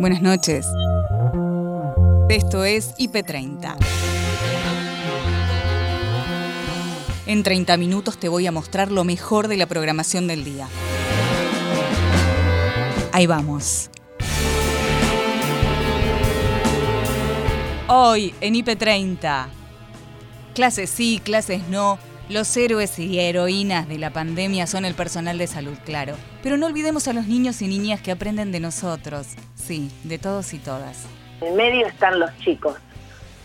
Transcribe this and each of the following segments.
Buenas noches. Esto es IP30. En 30 minutos te voy a mostrar lo mejor de la programación del día. Ahí vamos. Hoy en IP30. Clases sí, clases no. Los héroes y heroínas de la pandemia son el personal de salud, claro. Pero no olvidemos a los niños y niñas que aprenden de nosotros. Sí, de todos y todas. En medio están los chicos.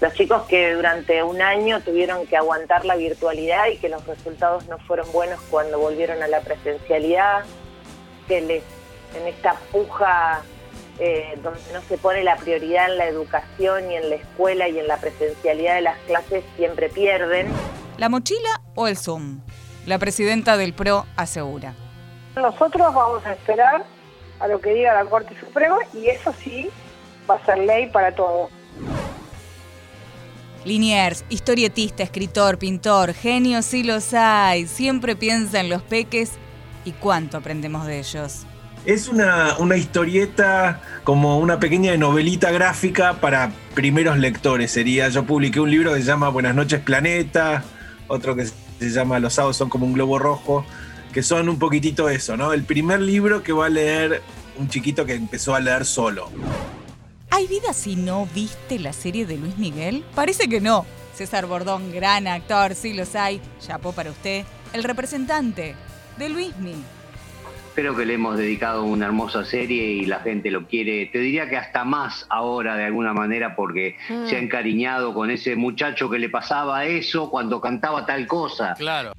Los chicos que durante un año tuvieron que aguantar la virtualidad y que los resultados no fueron buenos cuando volvieron a la presencialidad, que en esta puja eh, donde no se pone la prioridad en la educación y en la escuela y en la presencialidad de las clases, siempre pierden. ¿La mochila o el Zoom? La presidenta del PRO asegura. Nosotros vamos a esperar a lo que diga la Corte Suprema y eso sí va a ser ley para todos. Liniers, historietista, escritor, pintor, genio sí los hay. Siempre piensa en los peques y cuánto aprendemos de ellos. Es una, una, historieta como una pequeña novelita gráfica para primeros lectores. Sería, yo publiqué un libro que se llama Buenas noches Planeta, otro que se llama Los sábados son como un globo rojo, que son un poquitito eso, ¿no? El primer libro que va a leer un chiquito que empezó a leer solo. ¿Hay vida si no viste la serie de Luis Miguel? Parece que no. César Bordón, gran actor, sí los hay. Chapó para usted. El representante de Luis Miguel. Creo que le hemos dedicado una hermosa serie y la gente lo quiere, te diría que hasta más ahora de alguna manera porque mm. se ha encariñado con ese muchacho que le pasaba eso cuando cantaba tal cosa. Claro.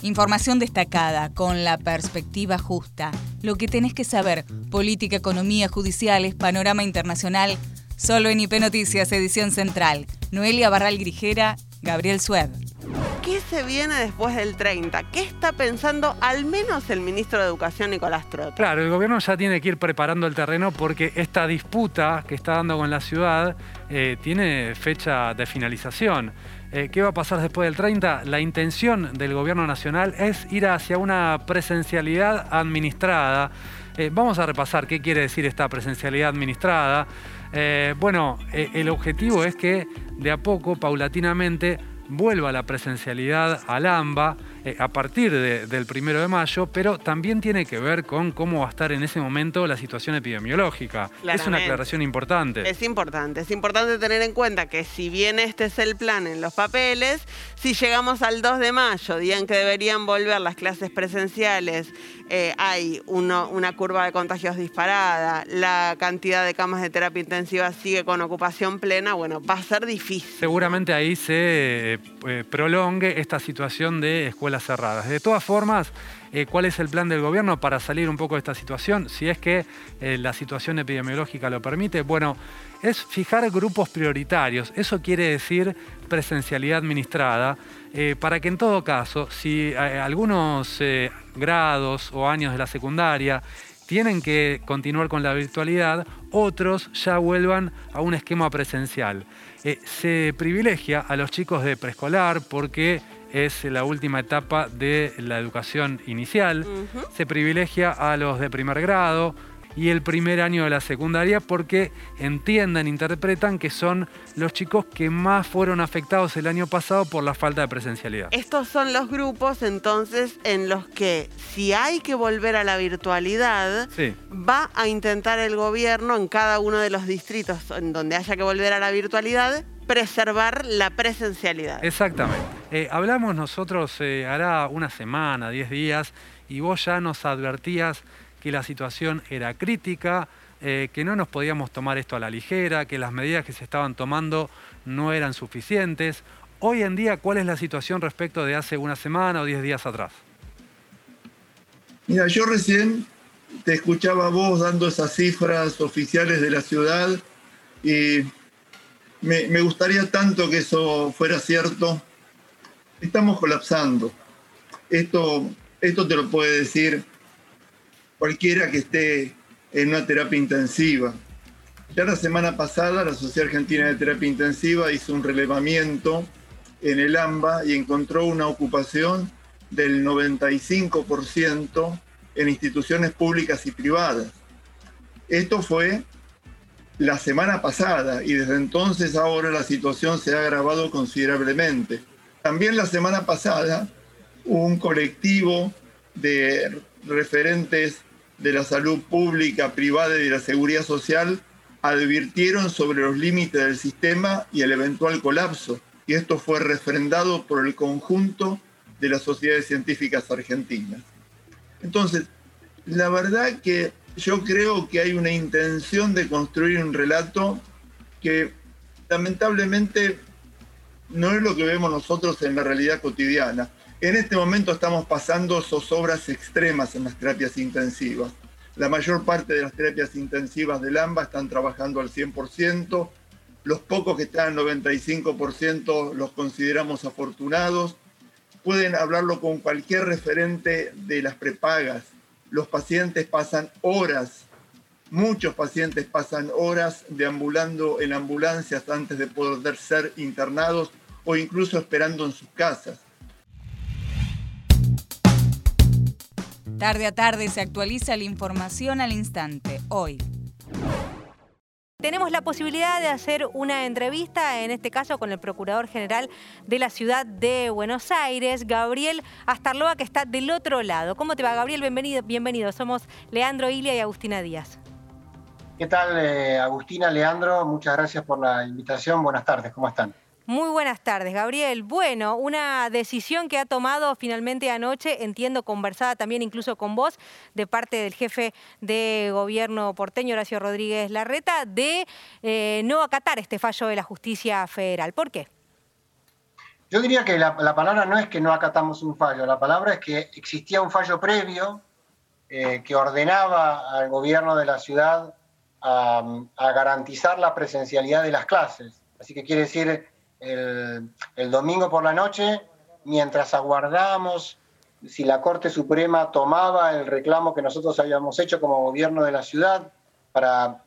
Información destacada, con la perspectiva justa. Lo que tenés que saber, política, economía, judiciales, panorama internacional, solo en IP Noticias, edición central. Noelia Barral Grijera, Gabriel Sued. ¿Qué se viene después del 30? ¿Qué está pensando al menos el ministro de Educación, Nicolás Trot? Claro, el gobierno ya tiene que ir preparando el terreno porque esta disputa que está dando con la ciudad eh, tiene fecha de finalización. Eh, ¿Qué va a pasar después del 30? La intención del gobierno nacional es ir hacia una presencialidad administrada. Eh, vamos a repasar qué quiere decir esta presencialidad administrada. bueno, el objetivo es que de a poco, paulatinamente, vuelva la presencialidad al AMBA eh, a partir del primero de mayo, pero también tiene que ver con cómo va a estar en ese momento la situación epidemiológica. Es una aclaración importante. Es importante, es importante tener en cuenta que si bien este es el plan en los papeles, si llegamos al 2 de mayo, día en que deberían volver las clases presenciales, eh, hay una curva de contagios disparada, la cantidad de camas de terapia intensiva sigue con ocupación plena, bueno, va a ser difícil. Seguramente ahí se eh, prolongue esta situación de cerradas. De todas formas, eh, ¿cuál es el plan del gobierno para salir un poco de esta situación? Si es que eh, la situación epidemiológica lo permite, bueno, es fijar grupos prioritarios. Eso quiere decir presencialidad administrada, eh, para que en todo caso, si algunos grados o años de la secundaria tienen que continuar con la virtualidad, otros ya vuelvan a un esquema presencial. se privilegia a los chicos de preescolar porque es la última etapa de la educación inicial. Se privilegia a los de primer grado y el primer año de la secundaria porque entienden, interpretan que son los chicos que más fueron afectados el año pasado por la falta de presencialidad. Estos son los grupos entonces en los que si hay que volver a la virtualidad, va a intentar el gobierno en cada uno de los distritos en donde haya que volver a la virtualidad preservar la presencialidad. Exactamente. Eh, hablamos nosotros eh, hará una semana, diez días, y vos ya nos advertías que la situación era crítica, eh, que no nos podíamos tomar esto a la ligera, que las medidas que se estaban tomando no eran suficientes. Hoy en día, ¿cuál es la situación respecto de hace una semana o diez días atrás? Mira, yo recién te escuchaba vos dando esas cifras oficiales de la ciudad y me, gustaría tanto que eso fuera cierto. Estamos colapsando. Esto, esto te lo puede decir cualquiera que esté en una terapia intensiva. Ya la semana pasada la Sociedad Argentina de Terapia Intensiva hizo un relevamiento en el AMBA y encontró una ocupación del 95% en instituciones públicas y privadas. Esto fue la semana pasada y desde entonces ahora la situación se ha agravado considerablemente. También la semana pasada un colectivo de referentes de la salud pública, privada y de la seguridad social advirtieron sobre los límites del sistema y el eventual colapso. Y esto fue refrendado por el conjunto de las sociedades científicas argentinas. Entonces, la verdad que yo creo que hay una intención de construir un relato que lamentablemente no es lo que vemos nosotros en la realidad cotidiana. En este momento estamos pasando zozobras extremas en las terapias intensivas. La mayor parte de las terapias intensivas del AMBA están trabajando al 100%. Los pocos que están al 95% los consideramos afortunados. Pueden hablarlo con cualquier referente de las prepagas. Los pacientes pasan horas, muchos pacientes pasan horas deambulando en ambulancias antes de poder ser internados o incluso esperando en sus casas. Tarde a tarde se actualiza la información al instante. Hoy. Tenemos la posibilidad de hacer una entrevista, en este caso con el Procurador General de la Ciudad de Buenos Aires, Gabriel Astarloa, que está del otro lado. ¿Cómo te va, Gabriel? Bienvenido. Bienvenido. Somos Leandro Ilia y Agustina Díaz. ¿Qué tal, eh, Agustina, Leandro? Muchas gracias por la invitación. Buenas tardes. ¿Cómo están? Muy buenas tardes, Gabriel. Bueno, una decisión que ha tomado finalmente anoche, entiendo, conversada también incluso con vos, de parte del jefe de gobierno porteño, Horacio Rodríguez Larreta, de eh, no acatar este fallo de la justicia federal. ¿Por qué? Yo diría que la, palabra no es que no acatamos un fallo, la palabra es que existía un fallo previo eh, que ordenaba al gobierno de la ciudad a garantizar la presencialidad de las clases. Así que quiere decir el, domingo por la noche, mientras aguardábamos si la Corte Suprema tomaba el reclamo que nosotros habíamos hecho como gobierno de la ciudad para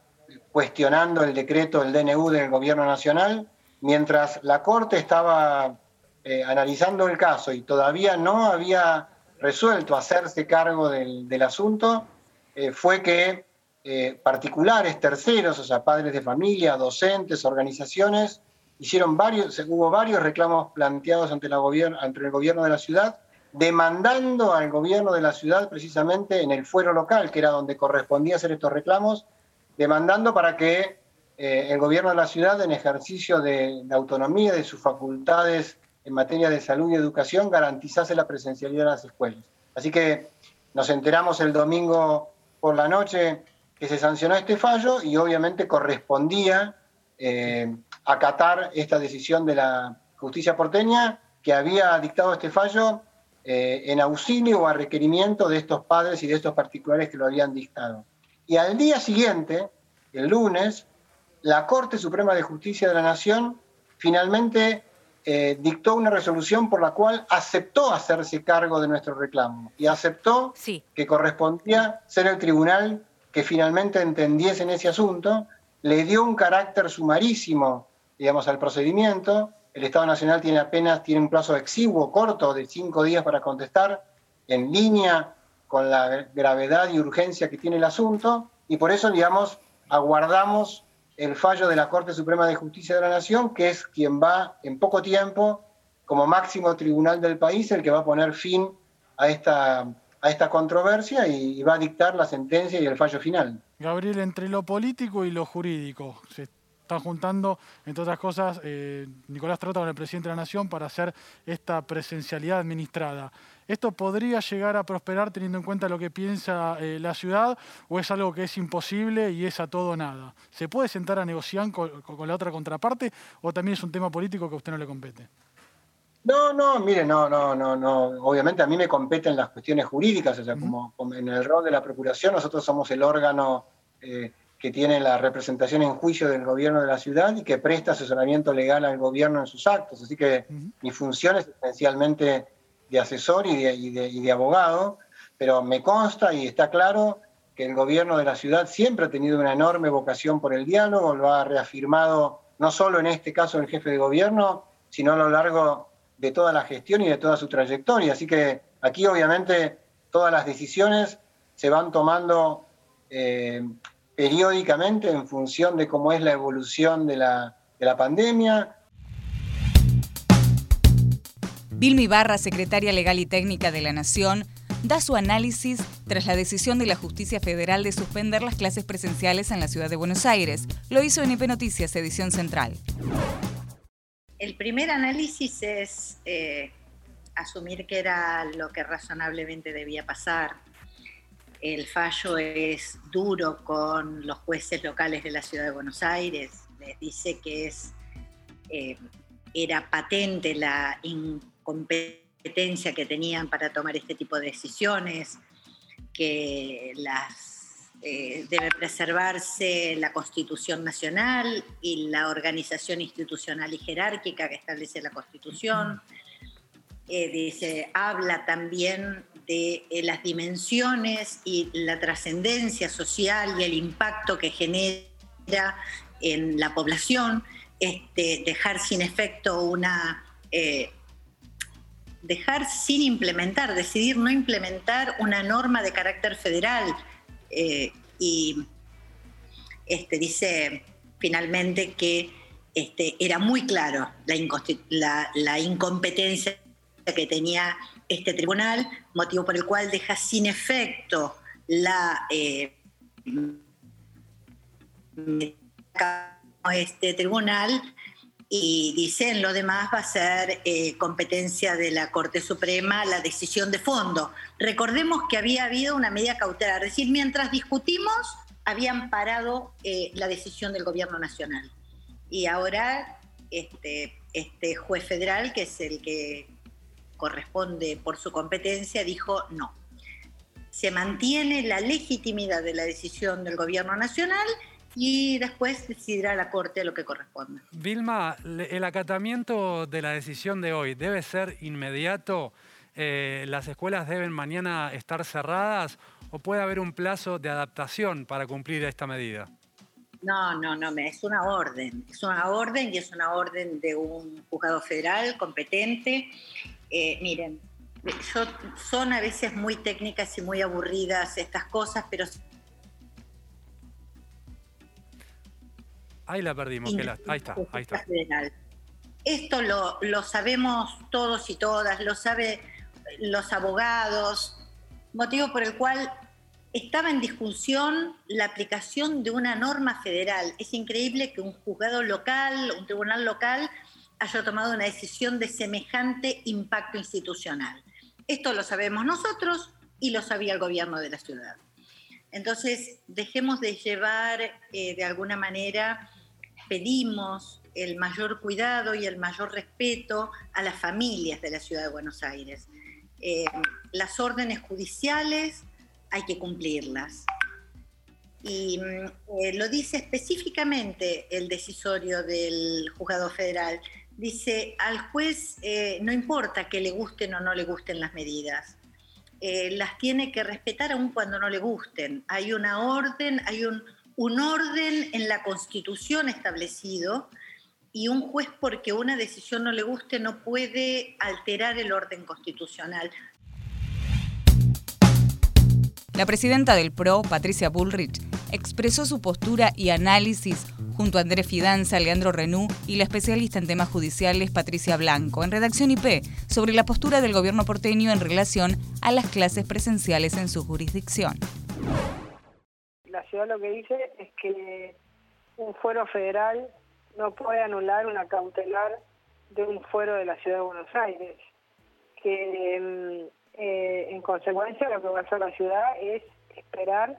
cuestionando el decreto del DNU del gobierno nacional, mientras la Corte estaba eh, analizando el caso y todavía no había resuelto hacerse cargo del, asunto, eh, fue que eh, particulares, terceros, o sea, padres de familia, docentes, organizaciones, hicieron varios, hubo varios reclamos planteados ante, la ante el gobierno de la ciudad, demandando al gobierno de la ciudad precisamente en el fuero local, que era donde correspondía hacer estos reclamos, demandando para que eh, el gobierno de la ciudad, en ejercicio de, de, autonomía de sus facultades en materia de salud y educación, garantizase la presencialidad de las escuelas. Así que nos enteramos el domingo por la noche que se sancionó este fallo y obviamente correspondía eh, acatar esta decisión de la justicia porteña que había dictado este fallo eh, en auxilio o a requerimiento de estos padres y de estos particulares que lo habían dictado. Y al día siguiente, el lunes, la Corte Suprema de Justicia de la Nación finalmente eh, dictó una resolución por la cual aceptó hacerse cargo de nuestro reclamo y aceptó que correspondía ser el tribunal que finalmente entendiese en ese asunto le dio un carácter sumarísimo, digamos, al procedimiento. El Estado Nacional tiene apenas tiene un plazo exiguo, corto, de cinco días para contestar, en línea con la gravedad y urgencia que tiene el asunto, y por eso, digamos, aguardamos el fallo de la Corte Suprema de Justicia de la Nación, que es quien va en poco tiempo, como máximo tribunal del país, el que va a poner fin a esta, a esta controversia y va a dictar la sentencia y el fallo final. Gabriel, entre lo político y lo jurídico, se están juntando, entre otras cosas, eh, Nicolás Trota con el presidente de la Nación para hacer esta presencialidad administrada. ¿Esto podría llegar a prosperar teniendo en cuenta lo que piensa eh, la ciudad o es algo que es imposible y es a todo nada? ¿Se puede sentar a negociar con, la otra contraparte o también es un tema político que a usted no le compete? No, no, mire, no, no, no, no. Obviamente a mí me competen las cuestiones jurídicas, o sea, como, en el rol de la Procuración, nosotros somos el órgano eh, que tiene la representación en juicio del gobierno de la ciudad y que presta asesoramiento legal al gobierno en sus actos. Así que mi función es esencialmente de asesor y de, y de abogado, pero me consta y está claro que el gobierno de la ciudad siempre ha tenido una enorme vocación por el diálogo, lo ha reafirmado no solo en este caso el jefe de gobierno, sino a lo largo de toda la gestión y de toda su trayectoria. Así que aquí obviamente todas las decisiones se van tomando eh, periódicamente en función de cómo es la evolución de la, de la pandemia. Vilmi Barra, secretaria legal y técnica de la Nación, da su análisis tras la decisión de la Justicia Federal de suspender las clases presenciales en la ciudad de Buenos Aires. Lo hizo en IP Noticias, edición central. El primer análisis es eh, asumir que era lo que razonablemente debía pasar. El fallo es duro con los jueces locales de la ciudad de Buenos Aires. Les dice que es, eh, era patente la incompetencia que tenían para tomar este tipo de decisiones, que las, eh, debe preservarse la Constitución Nacional y la organización institucional y jerárquica que establece la Constitución. Eh, dice, habla también de eh, las dimensiones y la trascendencia social y el impacto que genera en la población, este, dejar sin efecto una dejar sin implementar, decidir no implementar una norma de carácter federal. Eh, y este, dice finalmente que este, era muy claro la, incompetencia que tenía este tribunal, motivo por el cual deja sin efecto la eh, este tribunal y dicen lo demás va a ser eh, competencia de la Corte Suprema la decisión de fondo. Recordemos que había habido una medida cautelar, es decir, mientras discutimos habían parado eh, la decisión del Gobierno Nacional. Y ahora este, este juez federal, que es el que corresponde por su competencia, dijo no. Se mantiene la legitimidad de la decisión del Gobierno Nacional y después decidirá la Corte lo que corresponde. Vilma, el acatamiento de la decisión de hoy debe ser inmediato. Eh, ¿Las escuelas deben mañana estar cerradas o puede haber un plazo de adaptación para cumplir esta medida? No, no, no, es una orden. Es una orden y es una orden de un juzgado federal competente. Eh, miren, son a veces muy técnicas y muy aburridas estas cosas, pero Ahí la perdimos. ahí está, ahí está. Esto lo, lo sabemos todos y todas, lo saben los abogados, motivo por el cual estaba en discusión la aplicación de una norma federal. Es increíble que un juzgado local, un tribunal local, haya tomado una decisión de semejante impacto institucional. Esto lo sabemos nosotros y lo sabía el gobierno de la ciudad. Entonces, dejemos de llevar eh, de alguna manera pedimos el mayor cuidado y el mayor respeto a las familias de la ciudad de Buenos Aires. Eh, las órdenes judiciales hay que cumplirlas. Y mm, eh, lo dice específicamente el decisorio del juzgado federal. Dice, al juez eh, no importa que le gusten o no le gusten las medidas. las tiene que respetar aun cuando no le gusten. Hay una orden, hay un, un orden en la Constitución establecido y un juez porque una decisión no le guste no puede alterar el orden constitucional. La presidenta del PRO, Patricia Bullrich, expresó su postura y análisis junto a Andrés Fidanza, Leandro Renú y la especialista en temas judiciales Patricia Blanco en Redacción IP sobre la postura del gobierno porteño en relación a las clases presenciales en su jurisdicción la ciudad lo que dice es que un fuero federal no puede anular una cautelar de un fuero de la ciudad de Buenos Aires, que mm, eh, en consecuencia lo que va a hacer la ciudad es esperar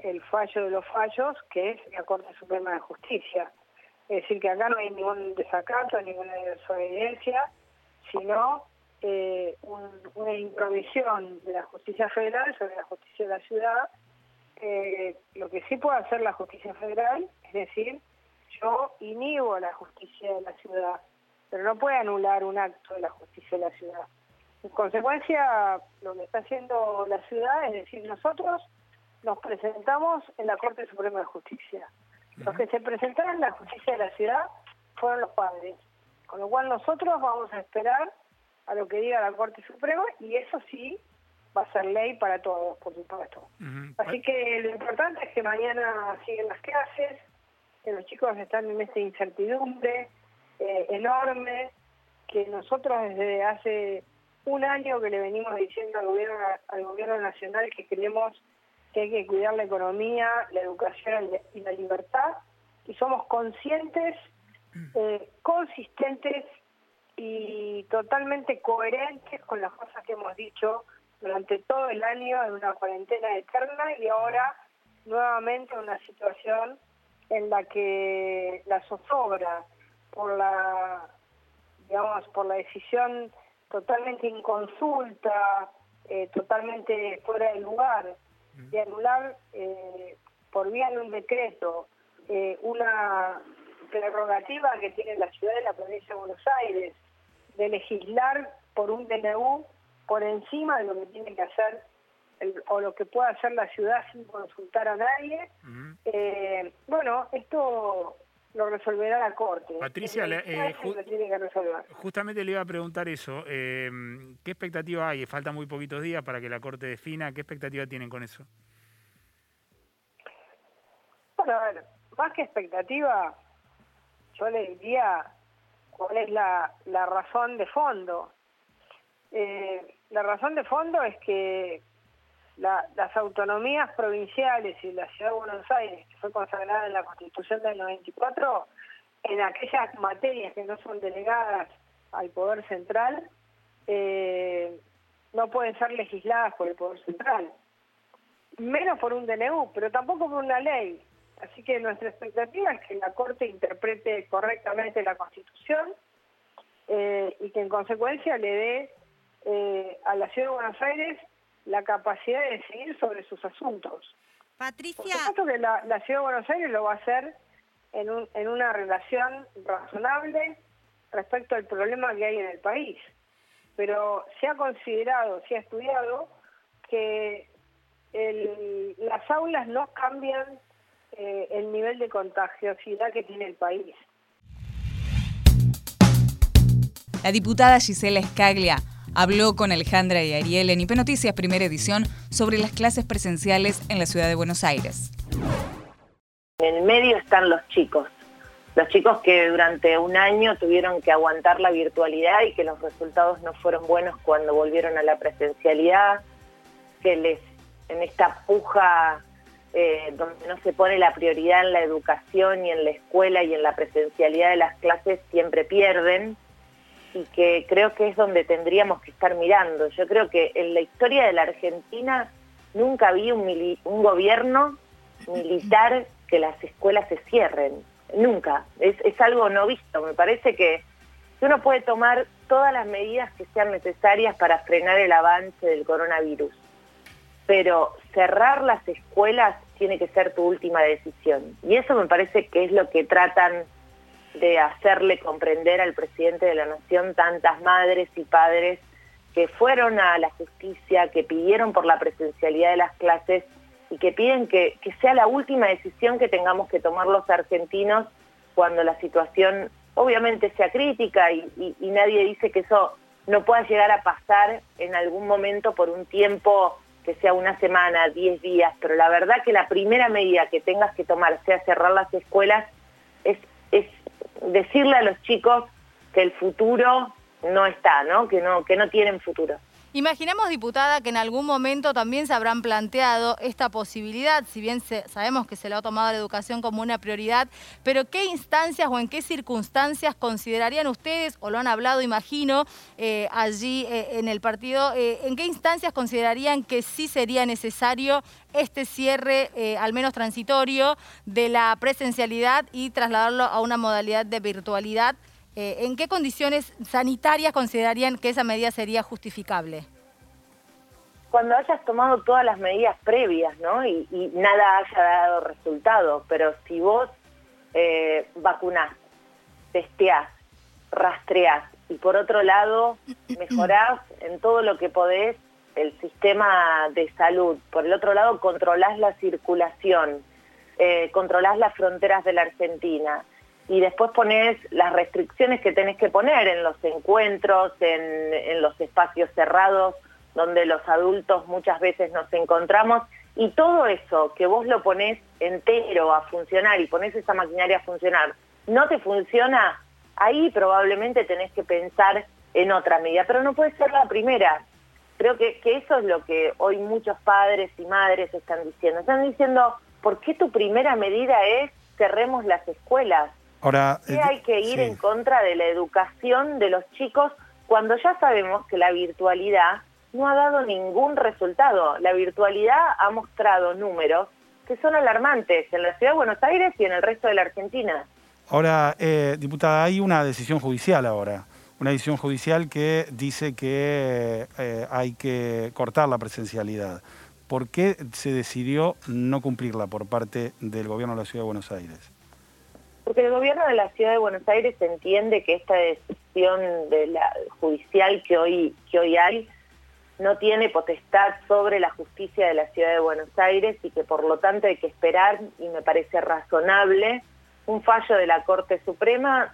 el fallo de los fallos, que es la Corte Suprema de Justicia. Es decir, que acá no hay ningún desacato, ninguna desobediencia, sino eh, una improvisión de la justicia federal sobre la justicia de la ciudad eh, lo que sí puede hacer la justicia federal es decir, yo inhibo la justicia de la ciudad, pero no puede anular un acto de la justicia de la ciudad. En consecuencia, lo que está haciendo la ciudad es decir, nosotros nos presentamos en la Corte Suprema de Justicia. Los que se presentaron en la justicia de la ciudad fueron los padres. Con lo cual nosotros vamos a esperar a lo que diga la Corte Suprema y eso sí va a ser ley para todos, por supuesto. Así que lo importante es que mañana siguen las clases, que los chicos están en esta incertidumbre eh, enorme, que nosotros desde hace un año que le venimos diciendo al gobierno, al gobierno nacional que creemos que hay que cuidar la economía, la educación y la libertad, y somos conscientes, eh, consistentes y totalmente coherentes con las cosas que hemos dicho durante todo el año en una cuarentena eterna y ahora nuevamente una situación en la que la zozobra por la digamos por la decisión totalmente inconsulta eh, totalmente fuera de lugar de anular eh, por vía de un decreto eh, una prerrogativa que tiene la ciudad de la provincia de Buenos Aires de legislar por un DNU por encima de lo que tiene que hacer o lo que pueda hacer la ciudad sin consultar a nadie. Eh, bueno, esto lo resolverá la Corte. Patricia, eh, tiene que resolver. justamente le iba a preguntar eso. Eh, ¿Qué expectativa hay? Faltan muy poquitos días para que la Corte defina. ¿Qué expectativa tienen con eso? Bueno, a ver, más que expectativa, yo le diría cuál es la, la razón de fondo. Eh, la razón de fondo es que las autonomías provinciales y la Ciudad de Buenos Aires, que fue consagrada en la Constitución del 94, en aquellas materias que no son delegadas al Poder Central, eh, no pueden ser legisladas por el Poder Central. Menos por un DNU, pero tampoco por una ley. Así que nuestra expectativa es que la Corte interprete correctamente la Constitución eh, y que en consecuencia le dé eh, a la Ciudad de Buenos Aires la capacidad de decidir sobre sus asuntos. Patricia. Por supuesto que la, Ciudad de Buenos Aires lo va a hacer en, un, en una relación razonable respecto al problema que hay en el país. Pero se ha considerado, se ha estudiado que las aulas no cambian eh, el nivel de contagiosidad que tiene el país. La diputada Gisela Escaglia habló con Alejandra y Ariel en IP Noticias Primera Edición sobre las clases presenciales en la ciudad de Buenos Aires. En medio están los chicos, los chicos que durante un año tuvieron que aguantar la virtualidad y que los resultados no fueron buenos cuando volvieron a la presencialidad, que les en esta puja eh, donde no se pone la prioridad en la educación y en la escuela y en la presencialidad de las clases siempre pierden y que creo que es donde tendríamos que estar mirando. Yo creo que en la historia de la Argentina nunca un, un gobierno militar que las escuelas se cierren, nunca. Es, es algo no visto. Me parece que uno puede tomar todas las medidas que sean necesarias para frenar el avance del coronavirus, pero cerrar las escuelas tiene que ser tu última decisión. Y eso me parece que es lo que tratan de hacerle comprender al presidente de la Nación tantas madres y padres que fueron a la justicia, que pidieron por la presencialidad de las clases y que piden que, sea la última decisión que tengamos que tomar los argentinos cuando la situación obviamente sea crítica y, nadie dice que eso no pueda llegar a pasar en algún momento por un tiempo que sea una semana, diez días, pero la verdad que la primera medida que tengas que tomar, sea cerrar las escuelas, es, es decirle a los chicos que el futuro no está, ¿no? Que no, que no tienen futuro. Imaginemos, diputada, que en algún momento también se habrán planteado esta posibilidad, si bien sabemos que se le ha tomado la educación como una prioridad, pero ¿qué instancias o en qué circunstancias considerarían ustedes, o lo han hablado, imagino, eh, allí eh, en el partido, eh, en qué instancias considerarían que sí sería necesario este cierre, al menos transitorio, de la presencialidad y trasladarlo a una modalidad de virtualidad? Eh, ¿en qué condiciones sanitarias considerarían que esa medida sería justificable? Cuando hayas tomado todas las medidas previas, ¿no? Y, nada haya dado resultado, pero si vos eh, vacunás, testeás, rastreás y por otro lado mejorás en todo lo que podés el sistema de salud, por el otro lado controlás la circulación, eh, controlás las fronteras de la Argentina, y después pones las restricciones que tenés que poner en los encuentros, en, los espacios cerrados donde los adultos muchas veces nos encontramos y todo eso que vos lo ponés entero a funcionar y pones esa maquinaria a funcionar, no te funciona, ahí probablemente tenés que pensar en otra medida, pero no puede ser la primera. Creo que eso es lo que hoy muchos padres y madres están diciendo. Están diciendo, ¿por qué tu primera medida es cerremos las escuelas? Ahora, ¿Qué hay que ir en contra de la educación de los chicos cuando ya sabemos que la virtualidad no ha dado ningún resultado? La virtualidad ha mostrado números que son alarmantes en la ciudad de Buenos Aires y en el resto de la Argentina. Ahora, eh, diputada, hay una decisión judicial ahora, una decisión judicial que dice que eh, hay que cortar la presencialidad. ¿Por qué se decidió no cumplirla por parte del gobierno de la Ciudad de Buenos Aires? Porque el gobierno de la Ciudad de Buenos Aires entiende que esta decisión de la judicial que hoy, que hoy hay no tiene potestad sobre la justicia de la Ciudad de Buenos Aires y que por lo tanto hay que esperar, y me parece razonable, un fallo de la Corte Suprema.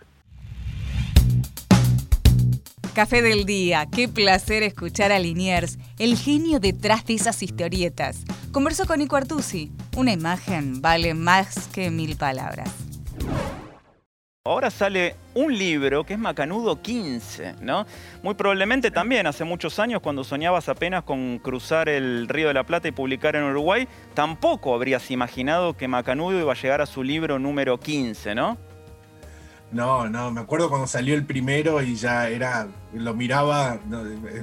Café del día, qué placer escuchar a Liniers, el genio detrás de esas historietas. Converso con Nico Artusi, una imagen vale más que mil palabras. Ahora sale un libro que es Macanudo 15, ¿no? Muy probablemente también hace muchos años cuando soñabas apenas con cruzar el Río de la Plata y publicar en Uruguay, tampoco habrías imaginado que Macanudo iba a llegar a su libro número 15, ¿no? No, no, me acuerdo cuando salió el primero y ya era, lo miraba,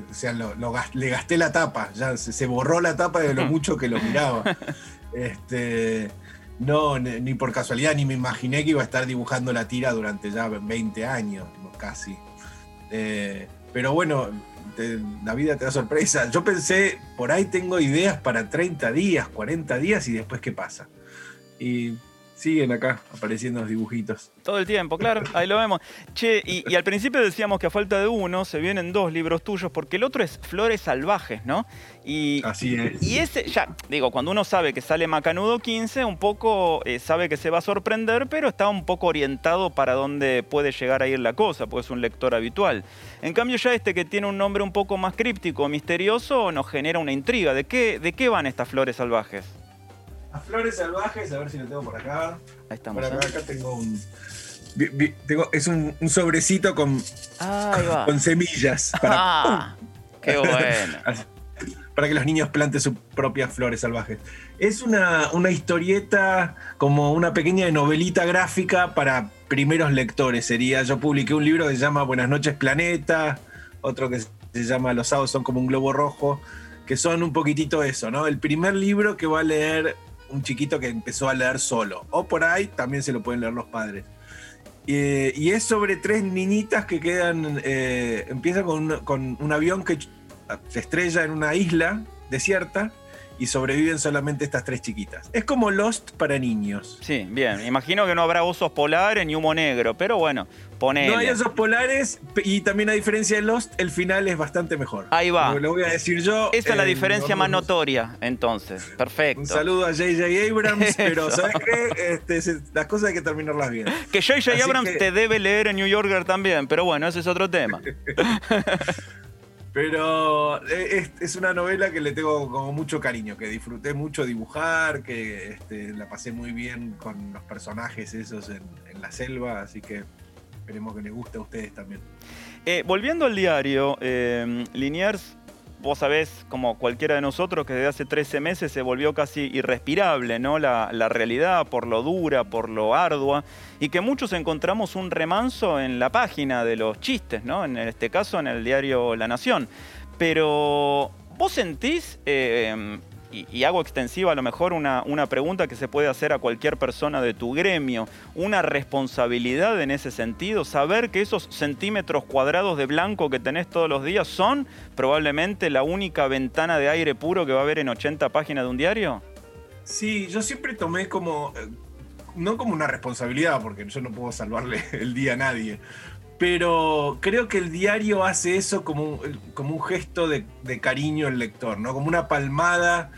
o sea, le gasté la tapa, ya se, se borró la tapa de lo mucho que lo miraba. Este, no, ni por casualidad, ni me imaginé que iba a estar dibujando la tira durante ya 20 años, casi. Eh, pero bueno, la vida te da sorpresa. Yo pensé, por ahí tengo ideas para 30 días, 40 días y después qué pasa. Y siguen acá apareciendo los dibujitos. Todo el tiempo, claro, ahí lo vemos. Che, y, al principio decíamos que a falta de uno se vienen dos libros tuyos, porque el otro es Flores Salvajes, ¿no? Y, Así es. Y ese, ya, digo, cuando uno sabe que sale Macanudo 15, un poco eh, sabe que se va a sorprender, pero está un poco orientado para dónde puede llegar a ir la cosa, porque es un lector habitual. En cambio, ya este que tiene un nombre un poco más críptico, misterioso, nos genera una intriga. ¿De qué, de qué van estas Flores Salvajes? A flores salvajes, a ver si lo tengo por acá. Ahí estamos. Por acá, acá tengo un. Tengo, es un, un sobrecito con, con semillas. Para, ah, ¡Qué bueno! para que los niños planten sus propias flores salvajes. Es una, una historieta, como una pequeña novelita gráfica para primeros lectores. Sería, yo publiqué un libro que se llama Buenas noches Planeta, otro que se llama Los sábados son como un globo rojo, que son un poquitito eso, ¿no? El primer libro que va a leer un chiquito que empezó a leer solo. O por ahí también se lo pueden leer los padres. y es sobre tres niñitas que quedan, eh, empieza con un avión que se estrella en una isla desierta y sobreviven solamente estas tres chiquitas. Es como Lost para niños. Sí, bien. Imagino que no habrá osos polares ni humo negro, pero bueno, ponele. No hay osos polares y también a diferencia de Lost, el final es bastante mejor. Ahí va. Lo voy a decir yo. Esa es la diferencia más notoria, entonces. Perfecto. Un saludo a J.J. Abrams, pero ¿sabes qué? Este, las cosas hay que terminarlas bien. Que J.J. Abrams te debe leer en New Yorker también, pero bueno, ese es otro tema. Pero eh, es, una novela que le tengo como mucho cariño, que disfruté mucho dibujar, que este, la pasé muy bien con los personajes esos en, la selva, así que esperemos que les guste a ustedes también. Eh, volviendo al diario, eh, Liniers vos sabés, como cualquiera de nosotros, que desde hace 13 meses se volvió casi irrespirable, ¿no? La, realidad, por lo dura, por lo ardua, y que muchos encontramos un remanso en la página de los chistes, ¿no? En este caso, en el diario La Nación. Pero, ¿vos sentís eh, y, hago extensiva a lo mejor una, una, pregunta que se puede hacer a cualquier persona de tu gremio, una responsabilidad en ese sentido, saber que esos centímetros cuadrados de blanco que tenés todos los días son probablemente la única ventana de aire puro que va a haber en 80 páginas de un diario? Sí, yo siempre tomé como, eh, no como una responsabilidad, porque yo no puedo salvarle el día a nadie, pero creo que el diario hace eso como un, como un gesto de, cariño al lector, ¿no? Como una palmada.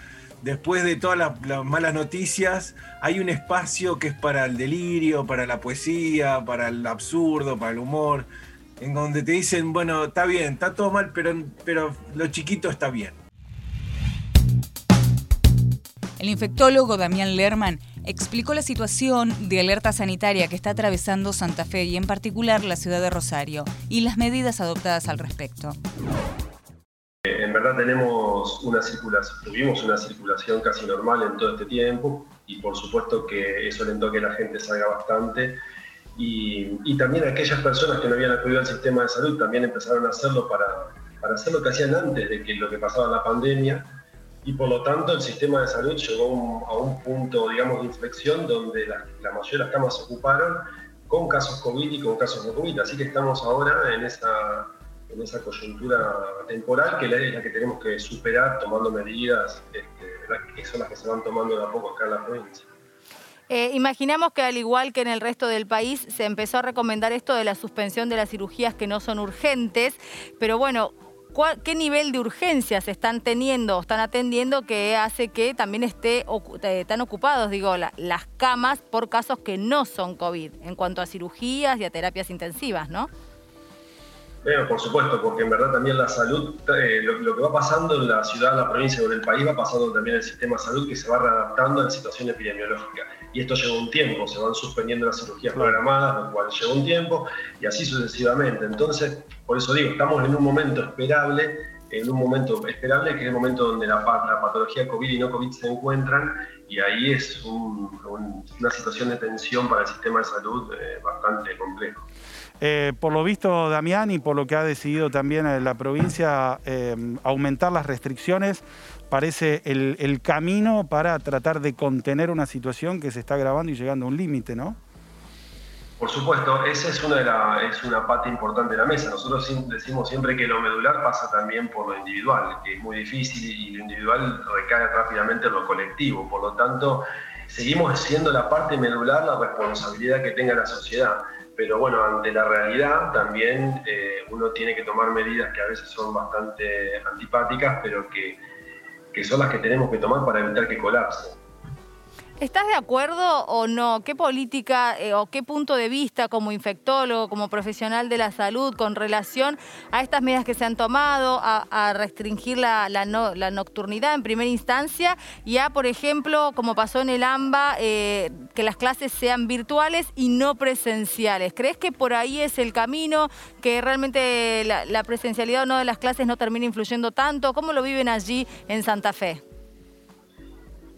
Después de todas las, malas noticias, hay un espacio que es para el delirio, para la poesía, para el absurdo, para el humor. en donde te dicen, bueno, está bien, está todo mal, pero, pero lo chiquito está bien. El infectólogo Damián Lerman explicó la situación de alerta sanitaria que está atravesando Santa Fe y en particular la ciudad de Rosario y las medidas adoptadas al respecto. En verdad tenemos una circulación, tuvimos una circulación casi normal en todo este tiempo y por supuesto que eso alentó que la gente salga bastante y, también aquellas personas que no habían acudido al sistema de salud también empezaron a hacerlo para, para hacer lo que hacían antes de que lo que pasaba en la pandemia y por lo tanto el sistema de salud llegó a un punto, digamos, de inflexión donde la, mayoría de las camas se ocuparon con casos COVID y con casos no COVID. Así que estamos ahora en esa, en esa coyuntura temporal que es la que tenemos que superar tomando medidas este, que son las que se van tomando de a poco acá en la provincia. Eh, imaginamos que al igual que en el resto del país se empezó a recomendar esto de la suspensión de las cirugías que no son urgentes, pero bueno, ¿qué nivel de urgencias están teniendo, están atendiendo que hace que también esté eh, tan ocupados, digo, las camas por casos que no son COVID, en cuanto a cirugías y a terapias intensivas, ¿no? Bueno, por supuesto, porque en verdad también la salud, eh, lo, que va pasando en la ciudad, en la provincia o en el país va pasando también el sistema de salud que se va readaptando a la situación epidemiológica. Y esto lleva un tiempo, se van suspendiendo las cirugías programadas, lo cual lleva un tiempo, y así sucesivamente. Entonces, por eso digo, estamos en un momento esperable, en un momento esperable que es el momento donde la, patología COVID y no COVID se encuentran, y ahí es una situación de tensión para el sistema de salud eh, bastante complejo. Eh, por lo visto, Damián, y por lo que ha decidido también la provincia eh, aumentar las restricciones, parece el, camino para tratar de contener una situación que se está agravando y llegando a un límite, ¿no? Por supuesto, esa es una, es una pata importante de la mesa. Nosotros decimos siempre que lo medular pasa también por lo individual, que es muy difícil y lo individual recae rápidamente en lo colectivo. Por lo tanto, seguimos siendo la parte medular la responsabilidad que tenga la sociedad pero bueno, ante la realidad también eh, uno tiene que tomar medidas que a veces son bastante antipáticas, pero que, que son las que tenemos que tomar para evitar que colapse. ¿Estás de acuerdo o no? ¿Qué política eh, o qué punto de vista como infectólogo, como profesional de la salud con relación a estas medidas que se han tomado, a, restringir la, nocturnidad en primera instancia y a, por ejemplo, como pasó en el AMBA, eh, que las clases sean virtuales y no presenciales? ¿Crees que por ahí es el camino, que realmente la, la presencialidad o no de las clases no termina influyendo tanto? ¿Cómo lo viven allí en Santa Fe?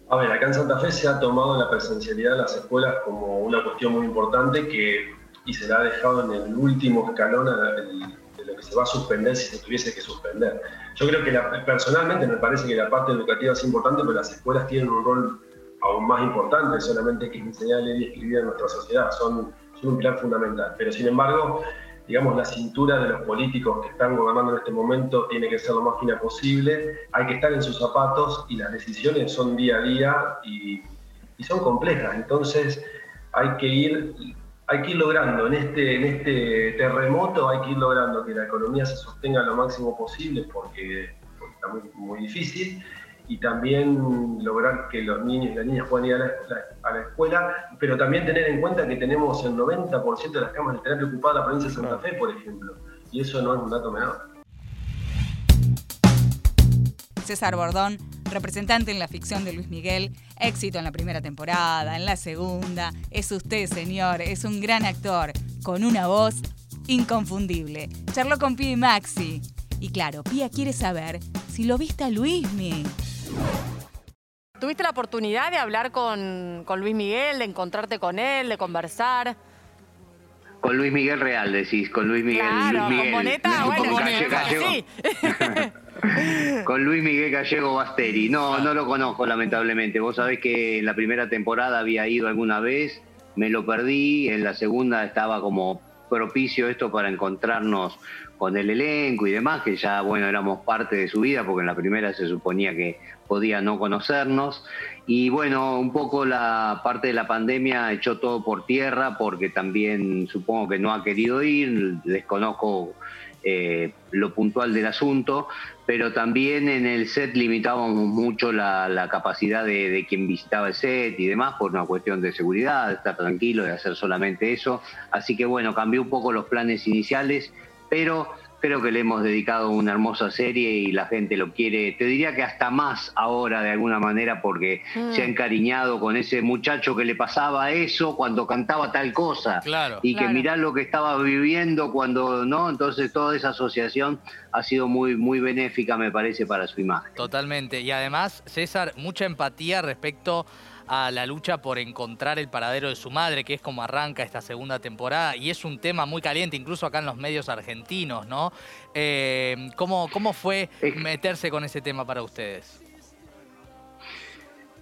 A ver, acá en Santa Fe se ha tomado la presencialidad de las escuelas como una cuestión muy importante que, y se la ha dejado en el último escalón de lo que se va a suspender si se tuviese que suspender. Yo creo que personalmente me parece que la parte educativa es importante, pero las escuelas tienen un rol aún más importante solamente que enseñar a leer y escribir en nuestra sociedad. Son, son un pilar fundamental. Pero sin embargo, digamos, la cintura de los políticos que están gobernando en este momento tiene que ser lo más fina posible, hay que estar en sus zapatos y las decisiones son día a día y, son complejas, entonces hay que ir hay que ir logrando. En este, en este terremoto, hay que ir logrando que la economía se sostenga lo máximo posible porque, está muy, muy difícil y también lograr que los niños y las niñas puedan ir a la, escuela, pero también tener en cuenta que tenemos el 90% de las camas de terapia ocupadas en la provincia de Santa Fe, por ejemplo, y eso no es un dato menor. César Bordón, representante en la ficción de Luis Miguel, éxito en la primera temporada, en la segunda, es usted, señor, es un gran actor, con una voz inconfundible. Charló con Pia y Maxi. Y claro, Pia quiere saber si lo viste a Luismi. ¿Tuviste la oportunidad de hablar con, Luis Miguel, de encontrarte con él, de conversar? Con Luis Miguel Real, decís, con Luis Miguel. Claro, Luis Miguel. con Boneta, bueno, Sí. con Luis Miguel Gallego Basteri. No, no lo conozco, lamentablemente. Vos sabés que en la primera temporada había ido alguna vez, me lo perdí, en la segunda estaba como propicio esto para encontrarnos con el elenco y demás, que ya, bueno, éramos parte de su vida, porque en la primera se suponía que podía no conocernos. Y bueno, un poco la parte de la pandemia echó todo por tierra, porque también supongo que no ha querido ir, desconozco eh, lo puntual del asunto, pero también en el set limitábamos mucho la, capacidad de, de, quien visitaba el set y demás por una cuestión de seguridad, de estar tranquilo, de hacer solamente eso. Así que bueno, cambió un poco los planes iniciales pero creo que le hemos dedicado una hermosa serie y la gente lo quiere, te diría que hasta más ahora de alguna manera porque Mm. se ha encariñado con ese muchacho que le pasaba eso cuando cantaba tal cosa Claro. y que Claro. mirá lo que estaba viviendo cuando no, entonces toda esa asociación ha sido muy muy benéfica me parece para su imagen. Totalmente. Y además, César, mucha empatía respecto a la lucha por encontrar el paradero de su madre, que es como arranca esta segunda temporada, y es un tema muy caliente, incluso acá en los medios argentinos, ¿no? Eh, ¿cómo, ¿Cómo fue meterse con ese tema para ustedes?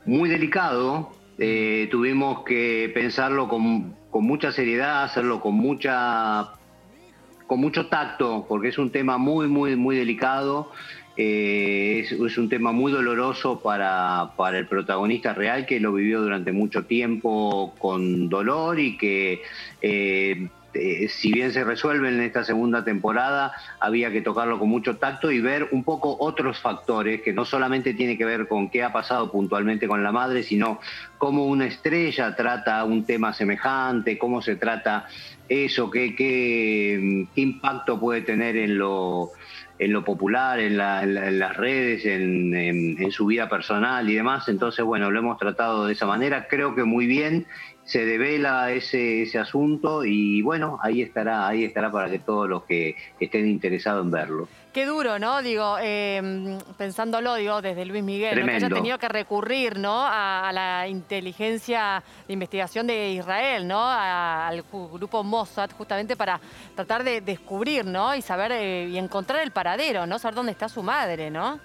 muy delicado. eh, tuvimos que pensarlo con, con mucha seriedad, hacerlo con mucha con mucho tacto, porque es un tema muy, muy, muy delicado. Eh, es, un tema muy doloroso para, para el protagonista real que lo vivió durante mucho tiempo con dolor y que eh, eh, si bien se resuelve en esta segunda temporada, había que tocarlo con mucho tacto y ver un poco otros factores que no solamente tiene que ver con qué ha pasado puntualmente con la madre, sino cómo una estrella trata un tema semejante, cómo se trata eso, qué, qué, qué impacto puede tener en lo, en lo popular, en, la- en la- en las redes, en, en- su vida personal y demás. Entonces, bueno, lo hemos tratado de esa manera, creo que muy bien. Se devela ese, ese asunto y bueno, ahí estará, ahí estará para que todos los que estén interesados en verlo. Qué duro, ¿no? Digo, eh, pensándolo, digo, desde Luis Miguel, ¿no? que haya tenido que recurrir, ¿no? A, a la inteligencia de investigación de Israel, ¿no? A- al grupo Mossad, justamente para tratar de descubrir, ¿no? Y saber eh, y encontrar el paradero, ¿no? Saber dónde está su madre, ¿no?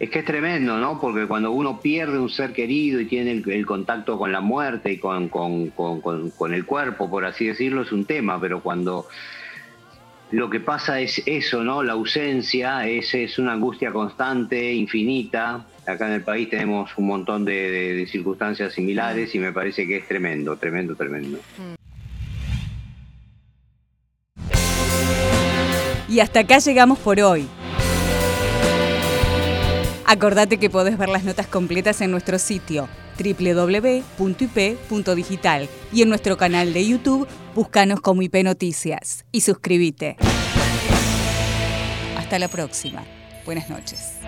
Es que es tremendo, ¿no? Porque cuando uno pierde un ser querido y tiene el, el contacto con la muerte y con- con- con el cuerpo, por así decirlo, es un tema, pero cuando lo que pasa es eso, ¿no? La ausencia es, es una angustia constante, infinita. Acá en el país tenemos un montón de, de- circunstancias similares y me parece que es tremendo, tremendo, tremendo. Y hasta acá llegamos por hoy. Acordate que podés ver las notas completas en nuestro sitio www.ip.digital y en nuestro canal de YouTube búscanos como IP Noticias y suscríbete. Hasta la próxima. Buenas noches.